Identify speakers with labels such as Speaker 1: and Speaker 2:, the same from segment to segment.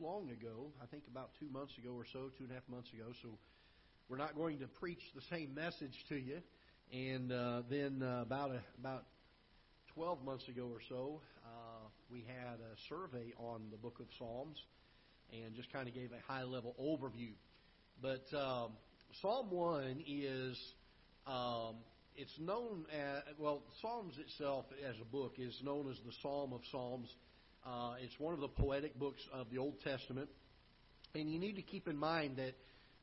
Speaker 1: long ago. I think about two months ago or so, two and a half months ago. So we're not going to preach the same message to you. And uh, then uh, about a, about 12 months ago or so, uh, we had a survey on the Book of Psalms, and just kind of gave a high level overview. But um, Psalm one is um, it's known as well. Psalms itself as a book is known as the Psalm of Psalms. Uh, it's one of the poetic books of the Old Testament, and you need to keep in mind that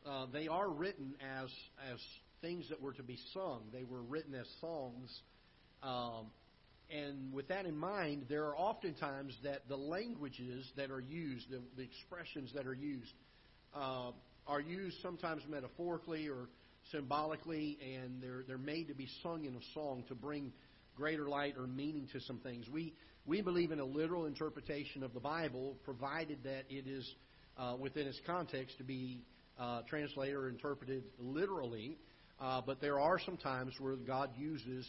Speaker 1: uh, they are written as as things that were to be sung. They were written as songs. Um, and with that in mind, there are oftentimes that the languages that are used, the, the expressions that are used, uh, are used sometimes metaphorically or symbolically, and they're they're made to be sung in a song to bring greater light or meaning to some things. We we believe in a literal interpretation of the Bible, provided that it is uh, within its context to be uh, translated or interpreted literally. Uh, but there are some times where God uses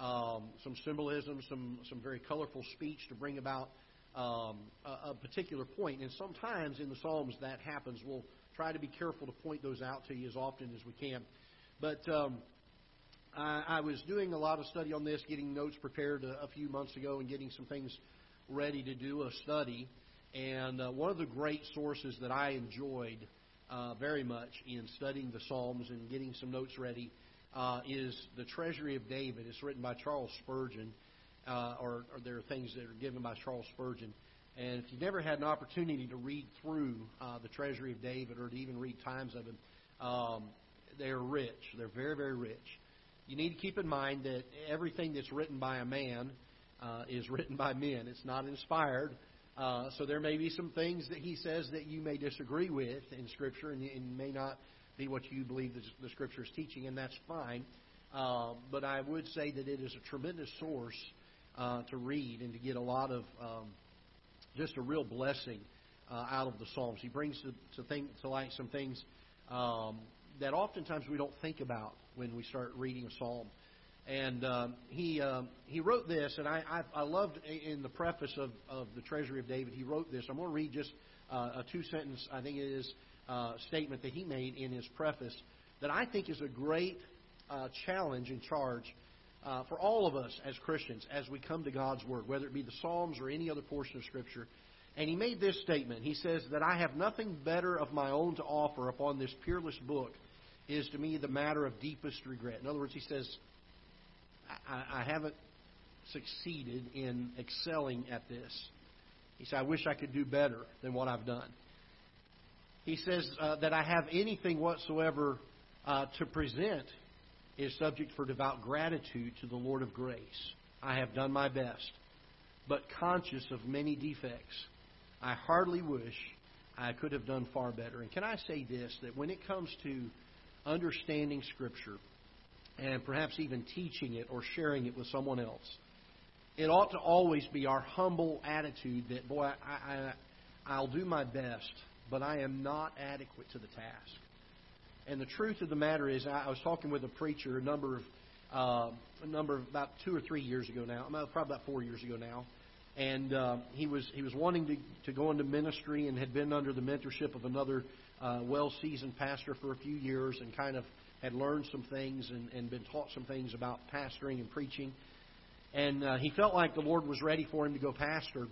Speaker 1: um, some symbolism, some some very colorful speech to bring about um, a, a, particular point. And sometimes in the Psalms that happens. We'll try to be careful to point those out to you as often as we can. But um, I, I was doing a lot of study on this, getting notes prepared a, a few months ago, and getting some things ready to do a study. And uh, one of the great sources that I enjoyed uh, very much in studying the Psalms and getting some notes ready uh, is the Treasury of David. It's written by Charles Spurgeon, uh, or, or there are things that are given by Charles Spurgeon. And if you've never had an opportunity to read through uh, the Treasury of David or to even read times of him, um, they're rich. They're very, very rich. You need to keep in mind that everything that's written by a man uh, is written by men. It's not inspired. Uh, so there may be some things that he says that you may disagree with in Scripture and, and may not be what you believe the, the Scripture is teaching, and that's fine. Uh, but I would say that it is a tremendous source uh, to read and to get a lot of um, just a real blessing uh, out of the Psalms. He brings to, to, think, to light some things um, that oftentimes we don't think about when we start reading a Psalm. And um, he um, he wrote this, and I, I I loved in the preface of, of the Treasury of David. He wrote this. I'm going to read just uh, a two sentence, I think it is, uh, statement that he made in his preface that I think is a great uh, challenge and charge uh, for all of us as Christians as we come to God's Word, whether it be the Psalms or any other portion of Scripture. And he made this statement. He says that I have nothing better of my own to offer upon this peerless book is to me the matter of deepest regret. In other words, he says I, I haven't succeeded in excelling at this. He said, I wish I could do better than what I've done. He says uh, that I have anything whatsoever uh, to present is subject for devout gratitude to the Lord of grace. I have done my best, but conscious of many defects. I hardly wish I could have done far better. And can I say this that when it comes to understanding Scripture, and perhaps even teaching it or sharing it with someone else. It ought to always be our humble attitude that, boy, I, I, I'll do my best, but I am not adequate to the task. And the truth of the matter is, I was talking with a preacher a number of, uh, a number of about two or three years ago now, probably about four years ago now, and uh, he was he was wanting to to go into ministry and had been under the mentorship of another uh, well seasoned pastor for a few years and kind of had learned some things and, and been taught some things about pastoring and preaching. And uh, he felt like the Lord was ready for him to go pastor.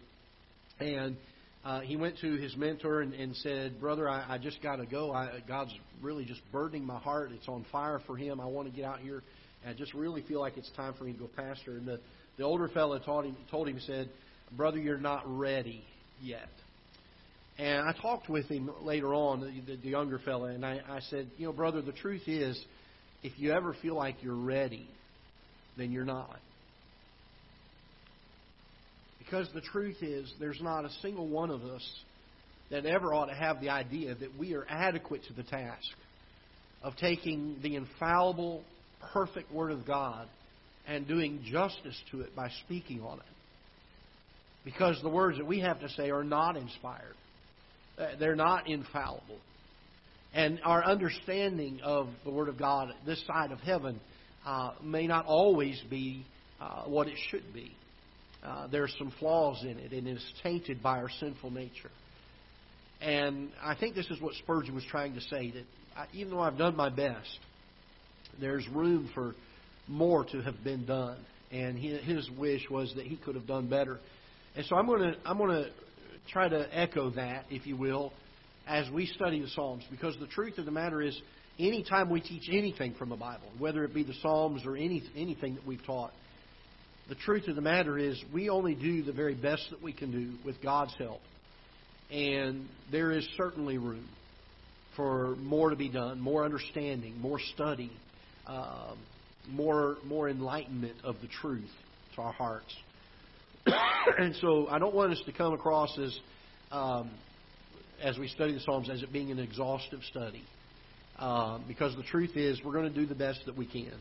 Speaker 1: And uh, he went to his mentor and, and said, Brother, I, I just got to go. I, God's really just burdening my heart. It's on fire for him. I want to get out here. And I just really feel like it's time for me to go pastor. And the, the older fellow taught him, told him, said, Brother, you're not ready yet. And I talked with him later on, the, the younger fella, and I, I said, you know, brother, the truth is, if you ever feel like you're ready, then you're not. Because the truth is, there's not a single one of us that ever ought to have the idea that we are adequate to the task of taking the infallible, perfect Word of God and doing justice to it by speaking on it. Because the words that we have to say are not inspired. Uh, they're not infallible. And our understanding of the Word of God this side of heaven uh, may not always be uh, what it should be. Uh, there's some flaws in it, and it is tainted by our sinful nature. And I think this is what Spurgeon was trying to say that I, even though I've done my best, there's room for more to have been done. And he, his wish was that he could have done better. And so I'm going to I'm going to try to echo that, if you will, as we study the Psalms, because the truth of the matter is, anytime we teach anything from the Bible, whether it be the Psalms or any anything that we've taught, the truth of the matter is we only do the very best that we can do with God's help. And there is certainly room for more to be done, more understanding, more study, um, more more enlightenment of the truth to our hearts. and so I don't want us to come across as um, as we study the Psalms as it being an exhaustive study, uh, because the truth is we're going to do the best that we can,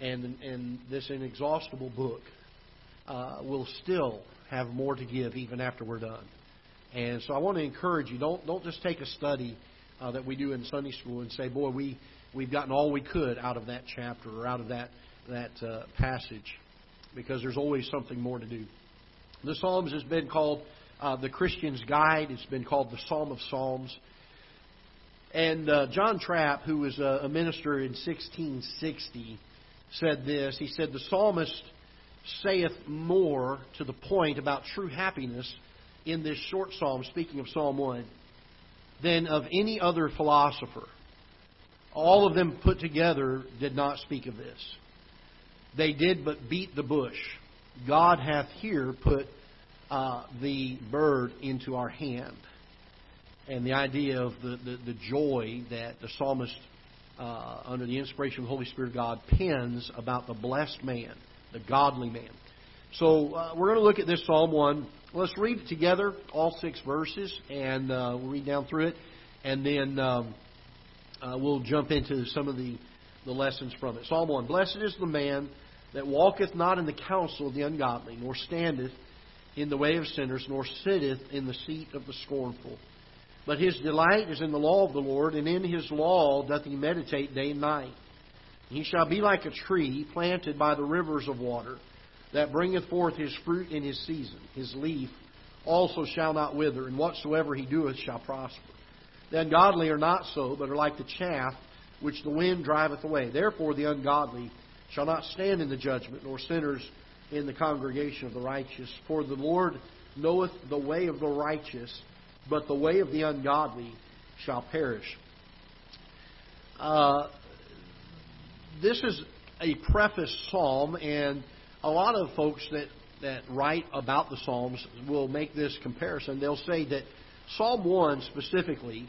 Speaker 1: and and this inexhaustible book uh, will still have more to give even after we're done. And so I want to encourage you don't don't just take a study uh, that we do in Sunday school and say, boy, we we've gotten all we could out of that chapter or out of that that uh, passage, because there's always something more to do. The Psalms has been called uh, the Christian's Guide. It's been called the Psalm of Psalms. And uh, John Trapp, who was a, a minister in 1660, said this. He said, The psalmist saith more to the point about true happiness in this short psalm, speaking of Psalm 1, than of any other philosopher. All of them put together did not speak of this. They did but beat the bush. God hath here put uh, the bird into our hand. And the idea of the, the, the joy that the psalmist, uh, under the inspiration of the Holy Spirit of God, pens about the blessed man, the godly man. So uh, we're going to look at this Psalm 1. Let's read together, all six verses, and uh, we'll read down through it. And then um, uh, we'll jump into some of the, the lessons from it. Psalm 1 Blessed is the man that walketh not in the counsel of the ungodly, nor standeth in the way of sinners, nor sitteth in the seat of the scornful. But his delight is in the law of the Lord, and in his law doth he meditate day and night. He shall be like a tree planted by the rivers of water, that bringeth forth his fruit in his season. His leaf also shall not wither, and whatsoever he doeth shall prosper. The ungodly are not so, but are like the chaff which the wind driveth away. Therefore the ungodly shall not stand in the judgment, nor sinners in the congregation of the righteous. For the Lord knoweth the way of the righteous, but the way of the ungodly shall perish. Uh, this is a preface psalm, and a lot of folks that, that write about the Psalms will make this comparison. They'll say that Psalm 1 specifically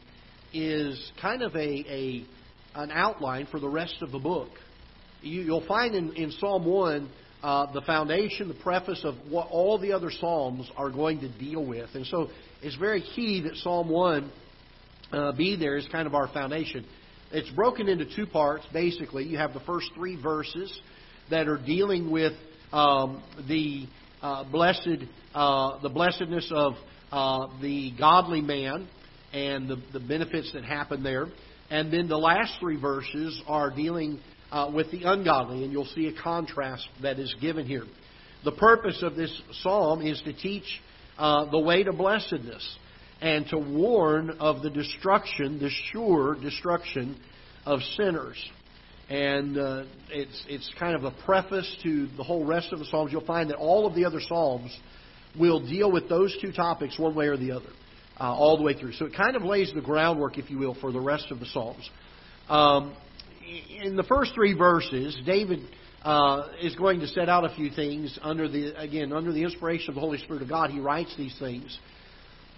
Speaker 1: is kind of a, a an outline for the rest of the book you, will find in, in Psalm 1 uh, the foundation, the preface of what all the other Psalms are going to deal with. And so it's very key that Psalm 1 uh, be there as kind of our foundation. It's broken into two parts, basically. You have the first three verses that are dealing with um, the uh, blessed, uh, the blessedness of uh, the godly man and the, the benefits that happen there. And then the last three verses are dealing uh, with the ungodly, and you'll see a contrast that is given here. The purpose of this psalm is to teach uh, the way to blessedness and to warn of the destruction, the sure destruction of sinners. And uh, it's, it's kind of a preface to the whole rest of the Psalms. You'll find that all of the other Psalms will deal with those two topics one way or the other, uh, all the way through. So it kind of lays the groundwork, if you will, for the rest of the Psalms. Um, in the first three verses, David uh, is going to set out a few things under the again under the inspiration of the Holy Spirit of God. He writes these things,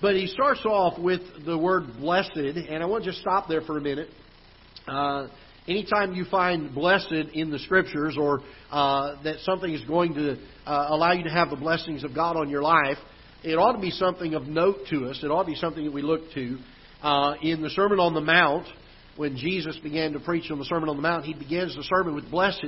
Speaker 1: but he starts off with the word blessed, and I want to just stop there for a minute. Uh, anytime you find blessed in the scriptures, or uh, that something is going to uh, allow you to have the blessings of God on your life, it ought to be something of note to us. It ought to be something that we look to. Uh, in the Sermon on the Mount, when Jesus began to preach on the Sermon on the Mount, he begins the sermon with blessed.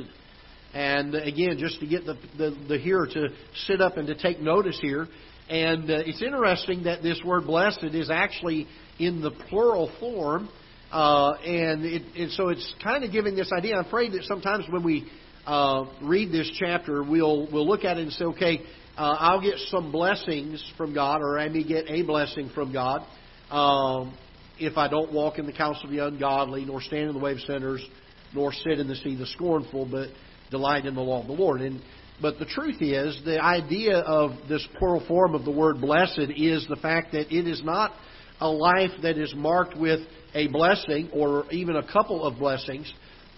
Speaker 1: And uh, again, just to get the, the, the hearer to sit up and to take notice here. And uh, it's interesting that this word blessed is actually in the plural form. Uh, and, it, and so it's kind of giving this idea. I'm afraid that sometimes when we uh, read this chapter, we'll, we'll look at it and say, okay, uh, I'll get some blessings from God, or I may get a blessing from God. um, if I don't walk in the counsel of the ungodly, nor stand in the way of sinners, nor sit in the seat of the scornful, but delight in the law of the Lord. And but the truth is, the idea of this plural form of the word blessed is the fact that it is not a life that is marked with a blessing or even a couple of blessings,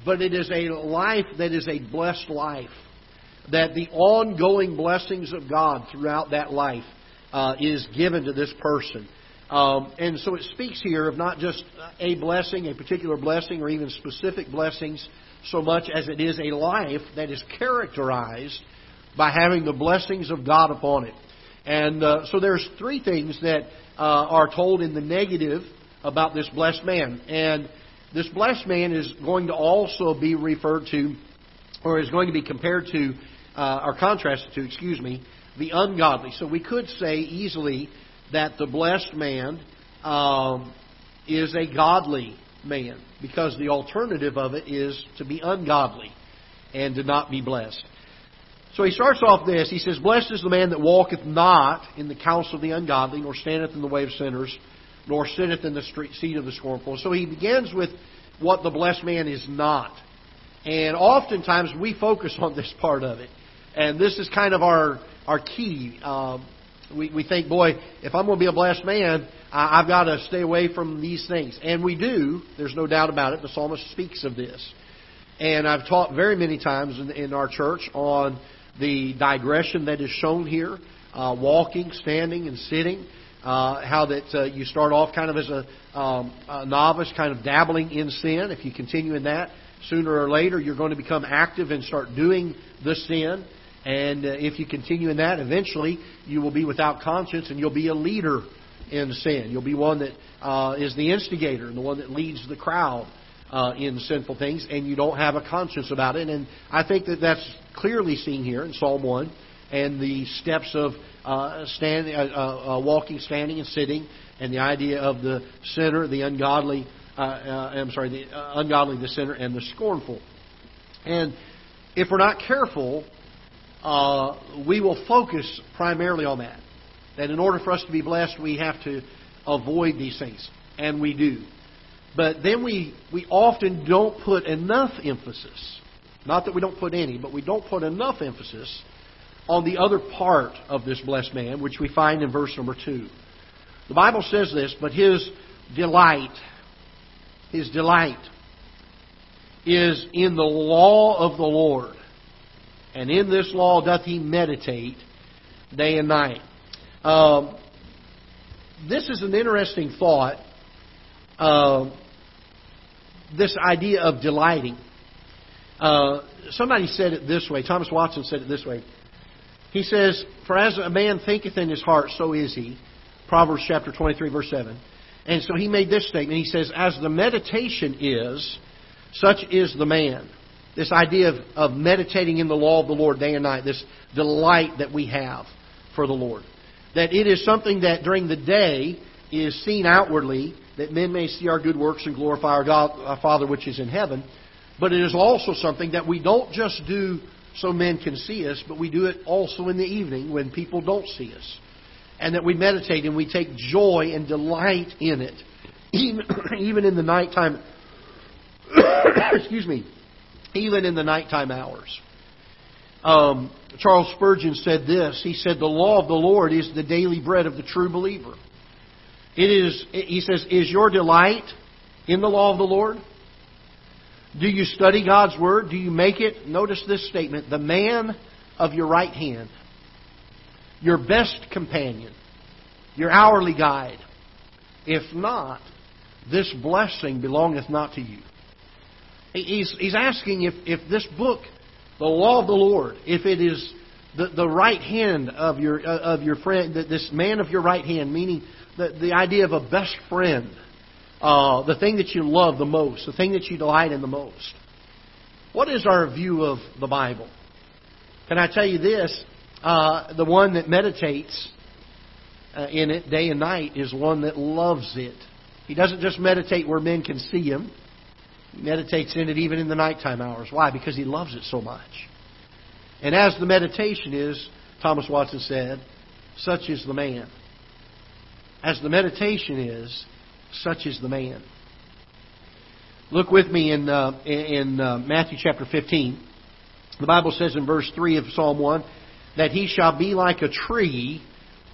Speaker 1: but it is a life that is a blessed life. That the ongoing blessings of God throughout that life uh, is given to this person. Um, and so it speaks here of not just a blessing, a particular blessing, or even specific blessings, so much as it is a life that is characterized by having the blessings of God upon it. And uh, so there's three things that uh, are told in the negative about this blessed man. And this blessed man is going to also be referred to, or is going to be compared to, uh, or contrasted to, excuse me, the ungodly. So we could say easily that the blessed man um, is a godly man because the alternative of it is to be ungodly and to not be blessed. So he starts off this. He says, Blessed is the man that walketh not in the counsel of the ungodly, nor standeth in the way of sinners, nor sitteth in the seat of the scornful. So he begins with what the blessed man is not. And oftentimes we focus on this part of it. And this is kind of our, our key. Um, we, we think, boy, if I'm going to be a blessed man, I, I've got to stay away from these things. And we do. There's no doubt about it. The psalmist speaks of this. And I've taught very many times in, in our church on the digression that is shown here uh, walking, standing, and sitting. Uh, how that uh, you start off kind of as a, um, a novice, kind of dabbling in sin. If you continue in that, sooner or later you're going to become active and start doing the sin. And uh, if you continue in that, eventually you will be without conscience and you'll be a leader in sin. You'll be one that uh, is the instigator and the one that leads the crowd uh, in sinful things, and you don't have a conscience about it. And I think that that's clearly seen here in Psalm 1 and the steps of uh, standing, uh, uh, walking, standing, and sitting, and the idea of the sinner, the ungodly. I'm sorry, the ungodly, the sinner, and the scornful. And if we're not careful, uh, we will focus primarily on that. That in order for us to be blessed, we have to avoid these things. And we do. But then we, we often don't put enough emphasis, not that we don't put any, but we don't put enough emphasis on the other part of this blessed man, which we find in verse number 2. The Bible says this, but his delight, his delight is in the law of the Lord and in this law doth he meditate day and night. Um, this is an interesting thought. Uh, this idea of delighting. Uh, somebody said it this way. Thomas Watson said it this way. He says, For as a man thinketh in his heart, so is he. Proverbs chapter 23, verse 7. And so he made this statement. He says, As the meditation is, such is the man. This idea of, of meditating in the law of the Lord day and night, this delight that we have for the Lord. That it is something that during the day is seen outwardly, that men may see our good works and glorify our, God, our Father which is in heaven. But it is also something that we don't just do so men can see us, but we do it also in the evening when people don't see us. And that we meditate and we take joy and delight in it, even, even in the nighttime. excuse me even in the nighttime hours. Um, Charles Spurgeon said this. He said, The law of the Lord is the daily bread of the true believer. It is, he says, is your delight in the law of the Lord? Do you study God's Word? Do you make it, notice this statement, the man of your right hand, your best companion, your hourly guide? If not, this blessing belongeth not to you. He's, he's asking if, if this book, the law of the Lord, if it is the, the right hand of your, uh, of your friend, this man of your right hand, meaning the, the idea of a best friend, uh, the thing that you love the most, the thing that you delight in the most. What is our view of the Bible? Can I tell you this? Uh, the one that meditates uh, in it day and night is one that loves it. He doesn't just meditate where men can see him. He meditates in it even in the nighttime hours. Why? Because he loves it so much. And as the meditation is, Thomas Watson said, such is the man. as the meditation is, such is the man. Look with me in, uh, in uh, Matthew chapter 15. The Bible says in verse 3 of Psalm 1 that he shall be like a tree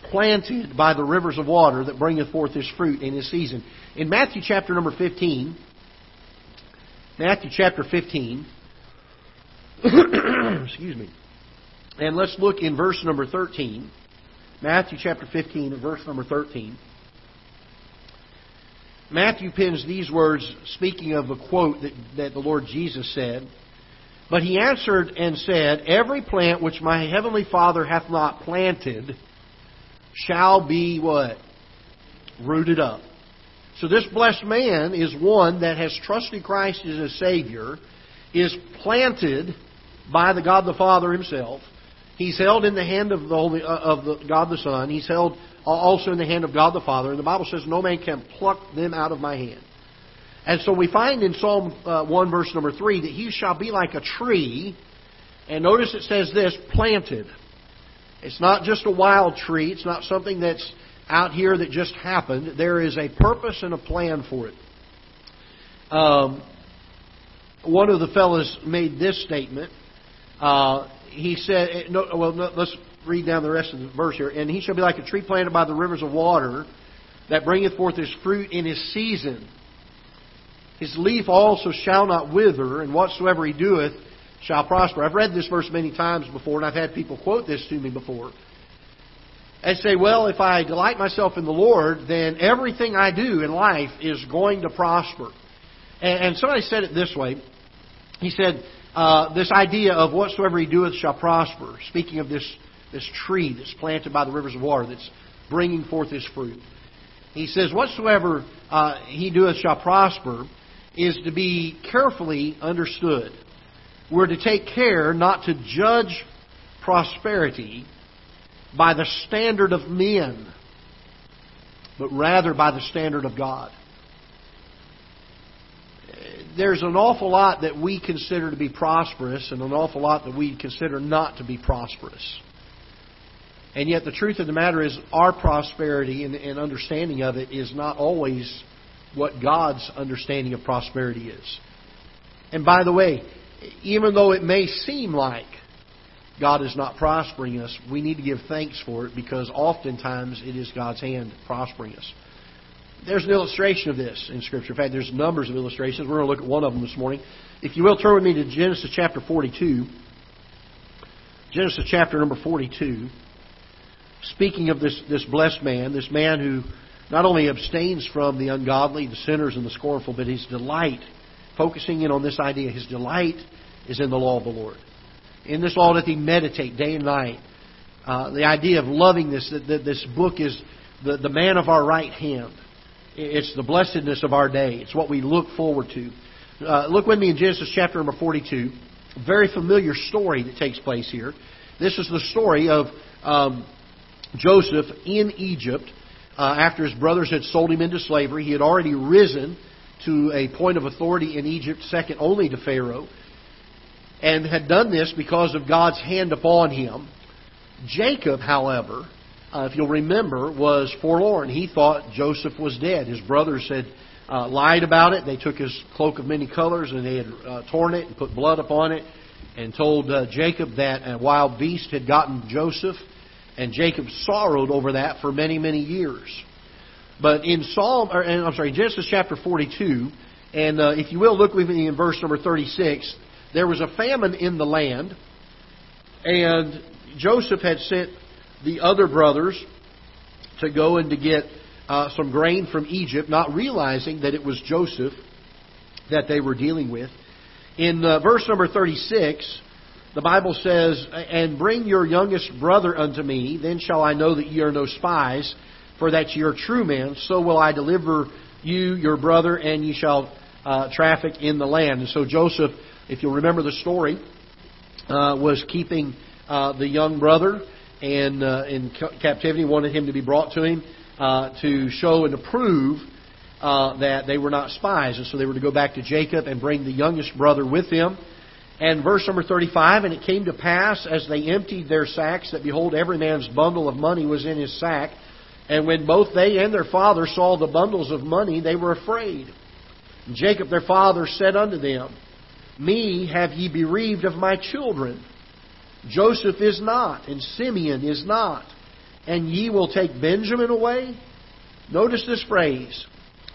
Speaker 1: planted by the rivers of water that bringeth forth his fruit in his season. In Matthew chapter number 15, Matthew chapter 15, excuse me, and let's look in verse number 13. Matthew chapter 15 and verse number 13. Matthew pins these words speaking of a quote that, that the Lord Jesus said. But he answered and said, Every plant which my heavenly Father hath not planted shall be what? Rooted up. So this blessed man is one that has trusted Christ as a Savior, is planted by the God the Father Himself. He's held in the hand of the Holy, uh, of the God the Son. He's held also in the hand of God the Father. And the Bible says, "No man can pluck them out of my hand." And so we find in Psalm uh, 1, verse number 3, that he shall be like a tree. And notice it says this planted. It's not just a wild tree, it's not something that's out here that just happened. There is a purpose and a plan for it. Um, one of the fellows made this statement. Uh, he said, eh, no, well, no, let's read down the rest of the verse here. And he shall be like a tree planted by the rivers of water that bringeth forth his fruit in his season. His leaf also shall not wither, and whatsoever he doeth shall prosper. I've read this verse many times before, and I've had people quote this to me before. And say, well, if I delight myself in the Lord, then everything I do in life is going to prosper. And, and somebody said it this way. He said, uh, this idea of whatsoever he doeth shall prosper, speaking of this, this tree that's planted by the rivers of water that's bringing forth his fruit. He says, whatsoever uh, he doeth shall prosper is to be carefully understood. We're to take care not to judge prosperity by the standard of men, but rather by the standard of God. There's an awful lot that we consider to be prosperous and an awful lot that we consider not to be prosperous. And yet, the truth of the matter is, our prosperity and, and understanding of it is not always what God's understanding of prosperity is. And by the way, even though it may seem like God is not prospering us, we need to give thanks for it because oftentimes it is God's hand prospering us. There's an illustration of this in Scripture. In fact, there's numbers of illustrations. We're going to look at one of them this morning. If you will, turn with me to Genesis chapter 42. Genesis chapter number 42. Speaking of this, this blessed man, this man who not only abstains from the ungodly, the sinners, and the scornful, but his delight, focusing in on this idea, his delight is in the law of the Lord. In this law that he meditate day and night. Uh, the idea of loving this, that, that this book is the, the man of our right hand. It's the blessedness of our day. It's what we look forward to. Uh, look with me in Genesis chapter number 42. A very familiar story that takes place here. This is the story of um, Joseph in Egypt uh, after his brothers had sold him into slavery. He had already risen to a point of authority in Egypt, second only to Pharaoh, and had done this because of God's hand upon him. Jacob, however, uh, if you'll remember, was forlorn. He thought Joseph was dead. His brothers had uh, lied about it. They took his cloak of many colors and they had uh, torn it and put blood upon it and told uh, Jacob that a wild beast had gotten Joseph and Jacob sorrowed over that for many, many years. But in Psalm, or, I'm sorry, Genesis chapter 42, and uh, if you will, look with me in verse number 36. There was a famine in the land, and Joseph had sent the other brothers to go and to get uh, some grain from Egypt, not realizing that it was Joseph that they were dealing with. In uh, verse number 36, the Bible says, And bring your youngest brother unto me, then shall I know that ye are no spies, for that ye are true men. So will I deliver you, your brother, and ye shall uh, traffic in the land. And so Joseph, if you'll remember the story, uh, was keeping uh, the young brother and uh, in captivity, wanted him to be brought to him uh, to show and to prove uh, that they were not spies. And so they were to go back to Jacob and bring the youngest brother with them. And verse number 35, And it came to pass, as they emptied their sacks, that behold, every man's bundle of money was in his sack. And when both they and their father saw the bundles of money, they were afraid. And Jacob their father said unto them, Me have ye bereaved of my children. Joseph is not, and Simeon is not, and ye will take Benjamin away? Notice this phrase.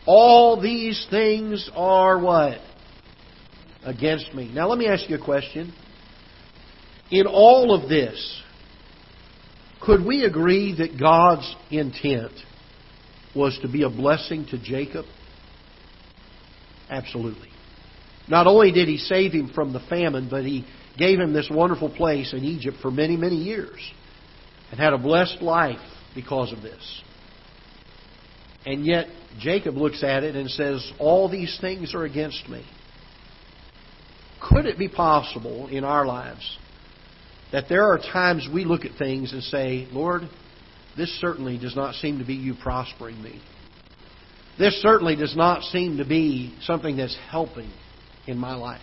Speaker 1: All these things are what? Against me. Now let me ask you a question. In all of this, could we agree that God's intent was to be a blessing to Jacob? Absolutely. Not only did he save him from the famine, but he gave him this wonderful place in Egypt for many, many years and had a blessed life because of this. And yet, Jacob looks at it and says, All these things are against me. Could it be possible in our lives that there are times we look at things and say, Lord, this certainly does not seem to be you prospering me. This certainly does not seem to be something that's helping in my life.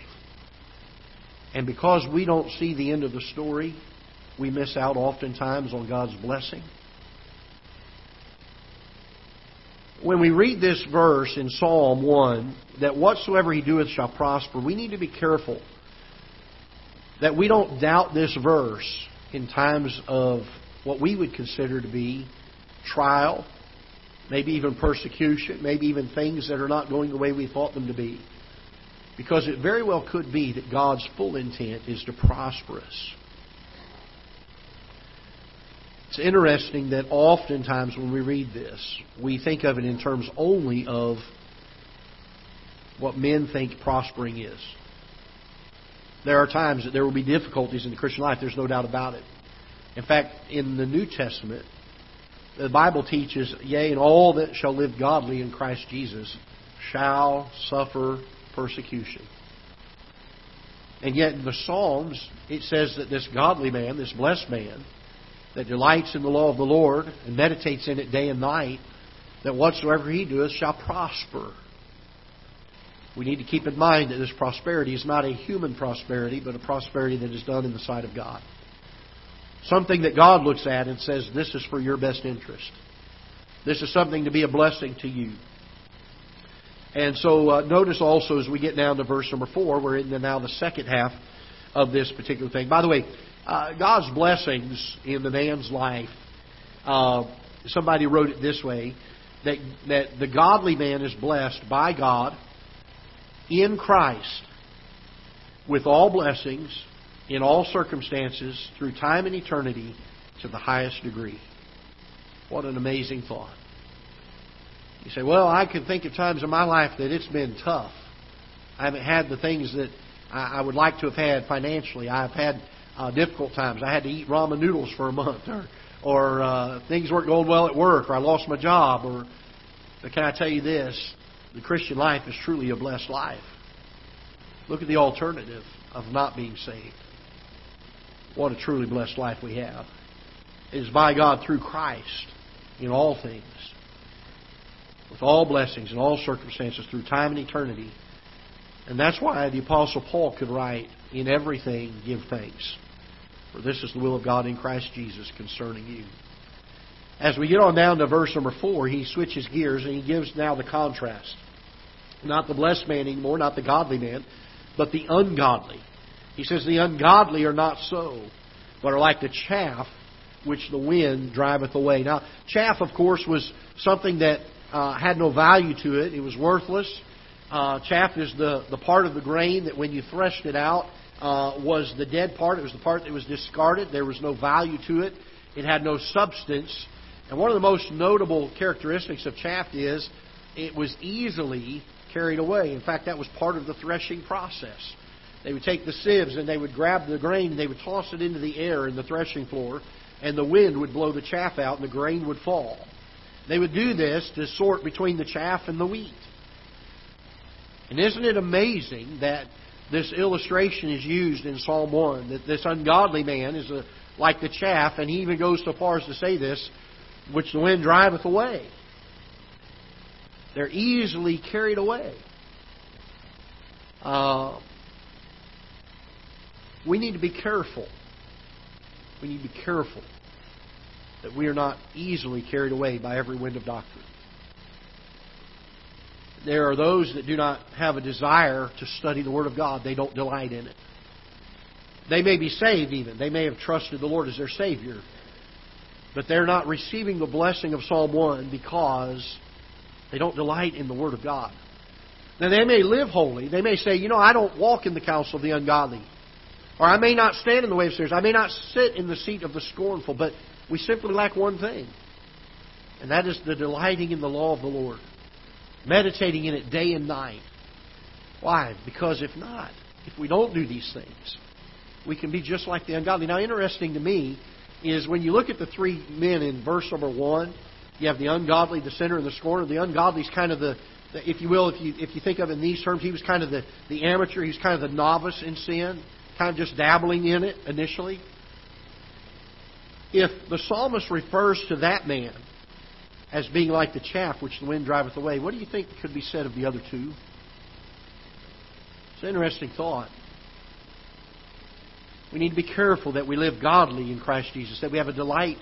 Speaker 1: And because we don't see the end of the story, we miss out oftentimes on God's blessing. When we read this verse in Psalm 1, that whatsoever he doeth shall prosper, we need to be careful that we don't doubt this verse in times of what we would consider to be trial, maybe even persecution, maybe even things that are not going the way we thought them to be. Because it very well could be that God's full intent is to prosper us. It's interesting that oftentimes when we read this, we think of it in terms only of what men think prospering is. There are times that there will be difficulties in the Christian life. There's no doubt about it. In fact, in the New Testament, the Bible teaches, Yea, and all that shall live godly in Christ Jesus shall suffer persecution. And yet in the Psalms, it says that this godly man, this blessed man, that delights in the law of the Lord and meditates in it day and night, that whatsoever he doeth shall prosper. We need to keep in mind that this prosperity is not a human prosperity, but a prosperity that is done in the sight of God. Something that God looks at and says, This is for your best interest. This is something to be a blessing to you. And so uh, notice also as we get down to verse number 4, we're in the, now the second half of this particular thing. By the way, uh, God's blessings in the man's life, uh, somebody wrote it this way that, that the godly man is blessed by God in Christ with all blessings in all circumstances through time and eternity to the highest degree. What an amazing thought. You say, well, I can think of times in my life that it's been tough. I haven't had the things that I would like to have had financially. I've had uh, difficult times. I had to eat ramen noodles for a month, or or uh, things weren't going well at work, or I lost my job, or. But can I tell you this? The Christian life is truly a blessed life. Look at the alternative of not being saved. What a truly blessed life we have. It is by God through Christ in all things, with all blessings in all circumstances through time and eternity. And that's why the Apostle Paul could write, In everything give thanks, for this is the will of God in Christ Jesus concerning you. As we get on down to verse number four, he switches gears and he gives now the contrast. Not the blessed man anymore, not the godly man, but the ungodly. He says, The ungodly are not so, but are like the chaff which the wind driveth away. Now, chaff, of course, was something that uh, had no value to it. It was worthless. Uh, chaff is the, the part of the grain that when you threshed it out uh, was the dead part. It was the part that was discarded. There was no value to it. It had no substance. And one of the most notable characteristics of chaff is it was easily carried away. In fact, that was part of the threshing process. They would take the sieves and they would grab the grain, and they would toss it into the air in the threshing floor, and the wind would blow the chaff out and the grain would fall. They would do this to sort between the chaff and the wheat. And isn't it amazing that this illustration is used in Psalm 1 that this ungodly man is a, like the chaff, and he even goes so far as to say this which the wind driveth away. They're easily carried away. Uh, we need to be careful. We need to be careful that we are not easily carried away by every wind of doctrine. There are those that do not have a desire to study the Word of God. They don't delight in it. They may be saved even. They may have trusted the Lord as their Savior. But they're not receiving the blessing of Psalm 1 because they don't delight in the Word of God. Now, they may live holy. They may say, you know, I don't walk in the counsel of the ungodly. Or I may not stand in the way of sinners. I may not sit in the seat of the scornful. But we simply lack one thing. And that is the delighting in the law of the Lord. Meditating in it day and night. Why? Because if not, if we don't do these things, we can be just like the ungodly. Now, interesting to me is when you look at the three men in verse number one, you have the ungodly, the sinner, and the scorner. The ungodly is kind of the, if you will, if you if you think of it in these terms, he was kind of the, the amateur, he's kind of the novice in sin, kind of just dabbling in it initially. If the psalmist refers to that man as being like the chaff which the wind driveth away, what do you think could be said of the other two? It's an interesting thought. We need to be careful that we live godly in Christ Jesus, that we have a delight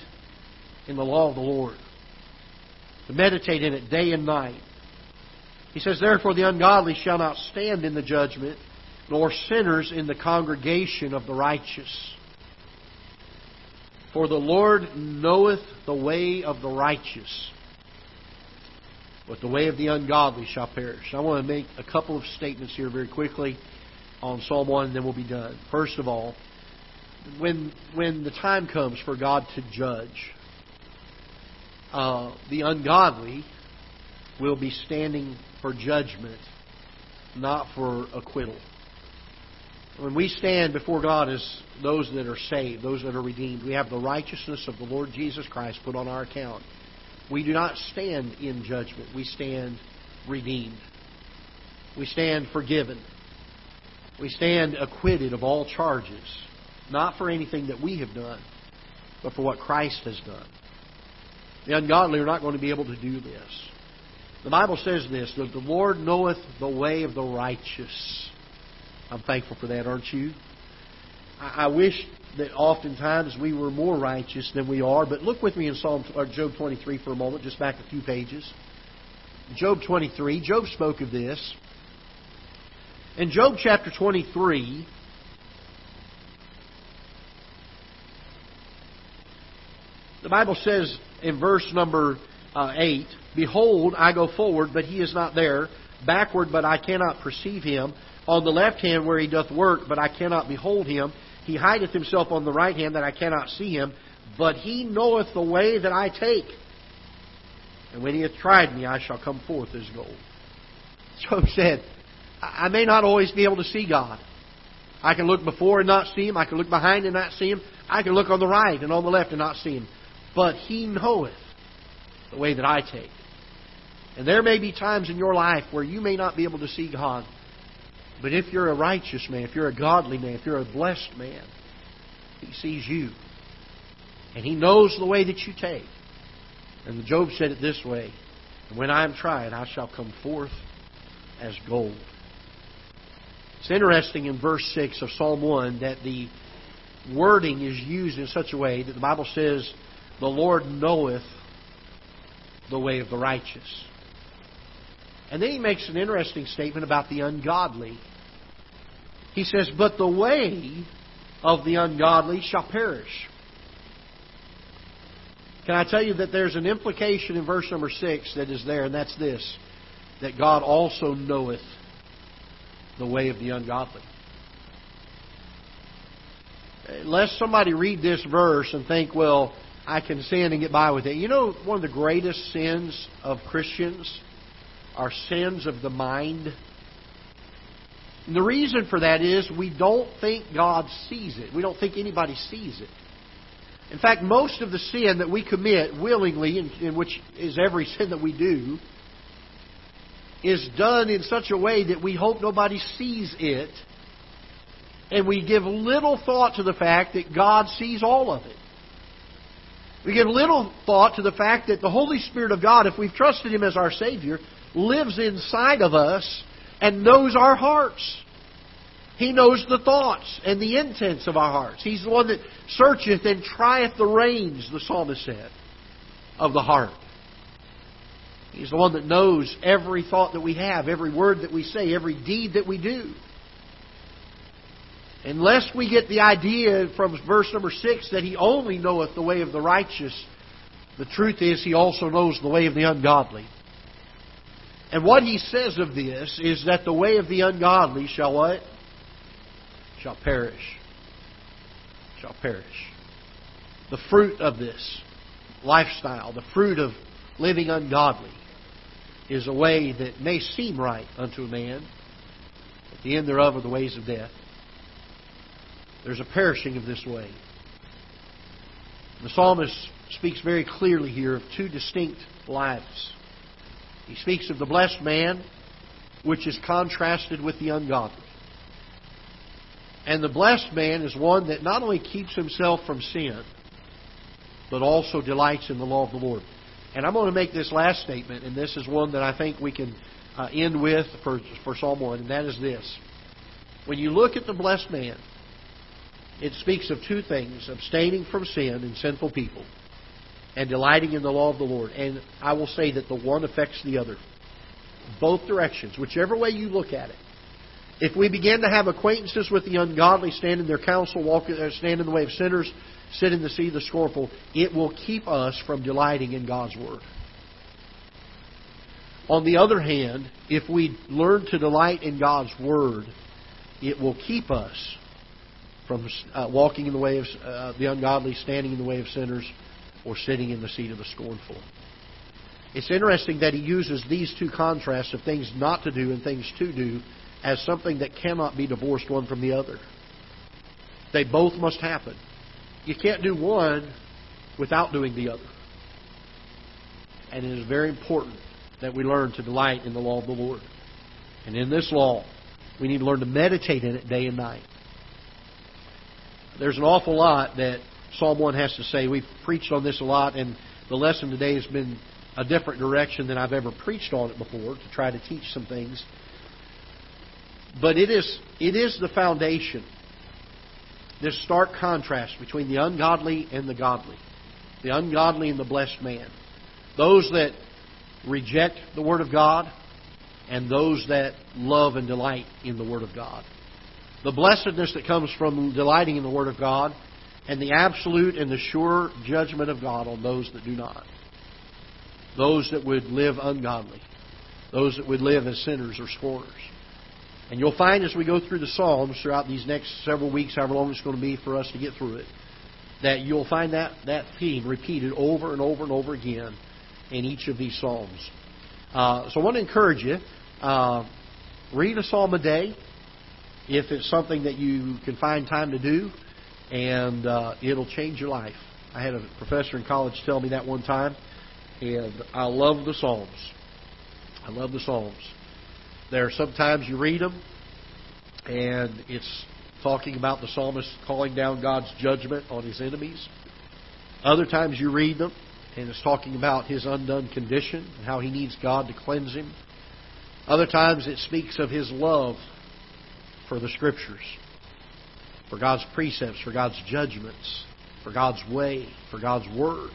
Speaker 1: in the law of the Lord, to meditate in it day and night. He says, Therefore the ungodly shall not stand in the judgment, nor sinners in the congregation of the righteous. For the Lord knoweth the way of the righteous, but the way of the ungodly shall perish. I want to make a couple of statements here very quickly on Psalm 1, and then we'll be done. First of all, when when the time comes for God to judge, uh, the ungodly will be standing for judgment, not for acquittal. When we stand before God as those that are saved, those that are redeemed, we have the righteousness of the Lord Jesus Christ put on our account. We do not stand in judgment. We stand redeemed. We stand forgiven. We stand acquitted of all charges not for anything that we have done, but for what Christ has done. The ungodly are not going to be able to do this. The Bible says this that the Lord knoweth the way of the righteous. I'm thankful for that, aren't you? I wish that oftentimes we were more righteous than we are, but look with me in Psalm or Job 23 for a moment, just back a few pages. Job 23, Job spoke of this. In Job chapter 23, The Bible says in verse number uh, 8 Behold, I go forward, but he is not there. Backward, but I cannot perceive him. On the left hand, where he doth work, but I cannot behold him. He hideth himself on the right hand, that I cannot see him. But he knoweth the way that I take. And when he hath tried me, I shall come forth as gold. Job said, I may not always be able to see God. I can look before and not see him. I can look behind and not see him. I can look on the right and on the left and not see him but he knoweth the way that I take. And there may be times in your life where you may not be able to see God. But if you're a righteous man, if you're a godly man, if you're a blessed man, He sees you. And He knows the way that you take. And Job said it this way When I am tried, I shall come forth as gold. It's interesting in verse 6 of Psalm 1 that the wording is used in such a way that the Bible says, the Lord knoweth the way of the righteous. And then he makes an interesting statement about the ungodly. He says, But the way of the ungodly shall perish. Can I tell you that there's an implication in verse number 6 that is there, and that's this that God also knoweth the way of the ungodly. Lest somebody read this verse and think, well, I can sin and get by with it. You know, one of the greatest sins of Christians are sins of the mind. And the reason for that is we don't think God sees it. We don't think anybody sees it. In fact, most of the sin that we commit willingly, in, which is every sin that we do, is done in such a way that we hope nobody sees it, and we give little thought to the fact that God sees all of it. We give little thought to the fact that the Holy Spirit of God, if we've trusted Him as our Savior, lives inside of us and knows our hearts. He knows the thoughts and the intents of our hearts. He's the one that searcheth and trieth the reins, the psalmist said, of the heart. He's the one that knows every thought that we have, every word that we say, every deed that we do. Unless we get the idea from verse number 6 that He only knoweth the way of the righteous, the truth is He also knows the way of the ungodly. And what He says of this is that the way of the ungodly shall what? Shall perish. Shall perish. The fruit of this lifestyle, the fruit of living ungodly, is a way that may seem right unto a man, but the end thereof are the ways of death. There's a perishing of this way. The psalmist speaks very clearly here of two distinct lives. He speaks of the blessed man, which is contrasted with the ungodly. And the blessed man is one that not only keeps himself from sin, but also delights in the law of the Lord. And I'm going to make this last statement, and this is one that I think we can uh, end with for, for Psalm 1, and that is this. When you look at the blessed man, it speaks of two things abstaining from sin and sinful people, and delighting in the law of the Lord. And I will say that the one affects the other. Both directions, whichever way you look at it. If we begin to have acquaintances with the ungodly, stand in their counsel, walk, uh, stand in the way of sinners, sit in the seat of the scornful, it will keep us from delighting in God's Word. On the other hand, if we learn to delight in God's Word, it will keep us from uh, walking in the way of uh, the ungodly, standing in the way of sinners, or sitting in the seat of the scornful. It's interesting that he uses these two contrasts of things not to do and things to do as something that cannot be divorced one from the other. They both must happen. You can't do one without doing the other. And it is very important that we learn to delight in the law of the Lord. And in this law, we need to learn to meditate in it day and night. There's an awful lot that Psalm 1 has to say. We've preached on this a lot, and the lesson today has been a different direction than I've ever preached on it before to try to teach some things. But it is, it is the foundation this stark contrast between the ungodly and the godly, the ungodly and the blessed man, those that reject the Word of God and those that love and delight in the Word of God. The blessedness that comes from delighting in the Word of God and the absolute and the sure judgment of God on those that do not. Those that would live ungodly. Those that would live as sinners or scorners. And you'll find as we go through the Psalms throughout these next several weeks, however long it's going to be for us to get through it, that you'll find that, that theme repeated over and over and over again in each of these Psalms. Uh, so I want to encourage you uh, read a Psalm a day if it's something that you can find time to do, and uh, it'll change your life. I had a professor in college tell me that one time, and I love the Psalms. I love the Psalms. There are sometimes you read them, and it's talking about the psalmist calling down God's judgment on his enemies. Other times you read them, and it's talking about his undone condition and how he needs God to cleanse him. Other times it speaks of his love for the Scriptures, for God's precepts, for God's judgments, for God's way, for God's Word.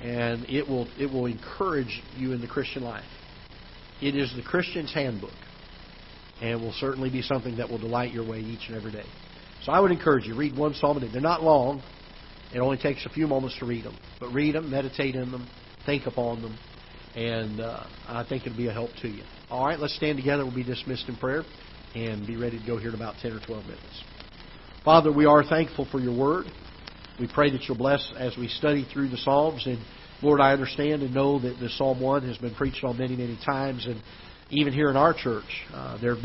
Speaker 1: And it will, it will encourage you in the Christian life. It is the Christian's handbook, and will certainly be something that will delight your way each and every day. So I would encourage you read one psalm a day. They're not long; it only takes a few moments to read them. But read them, meditate in them, think upon them, and uh, I think it'll be a help to you. All right, let's stand together. We'll be dismissed in prayer and be ready to go here in about 10 or 12 minutes. Father, we are thankful for your word. We pray that you'll bless as we study through the Psalms and Lord, I understand and know that the Psalm 1 has been preached on many, many times, and even here in our church, uh, there have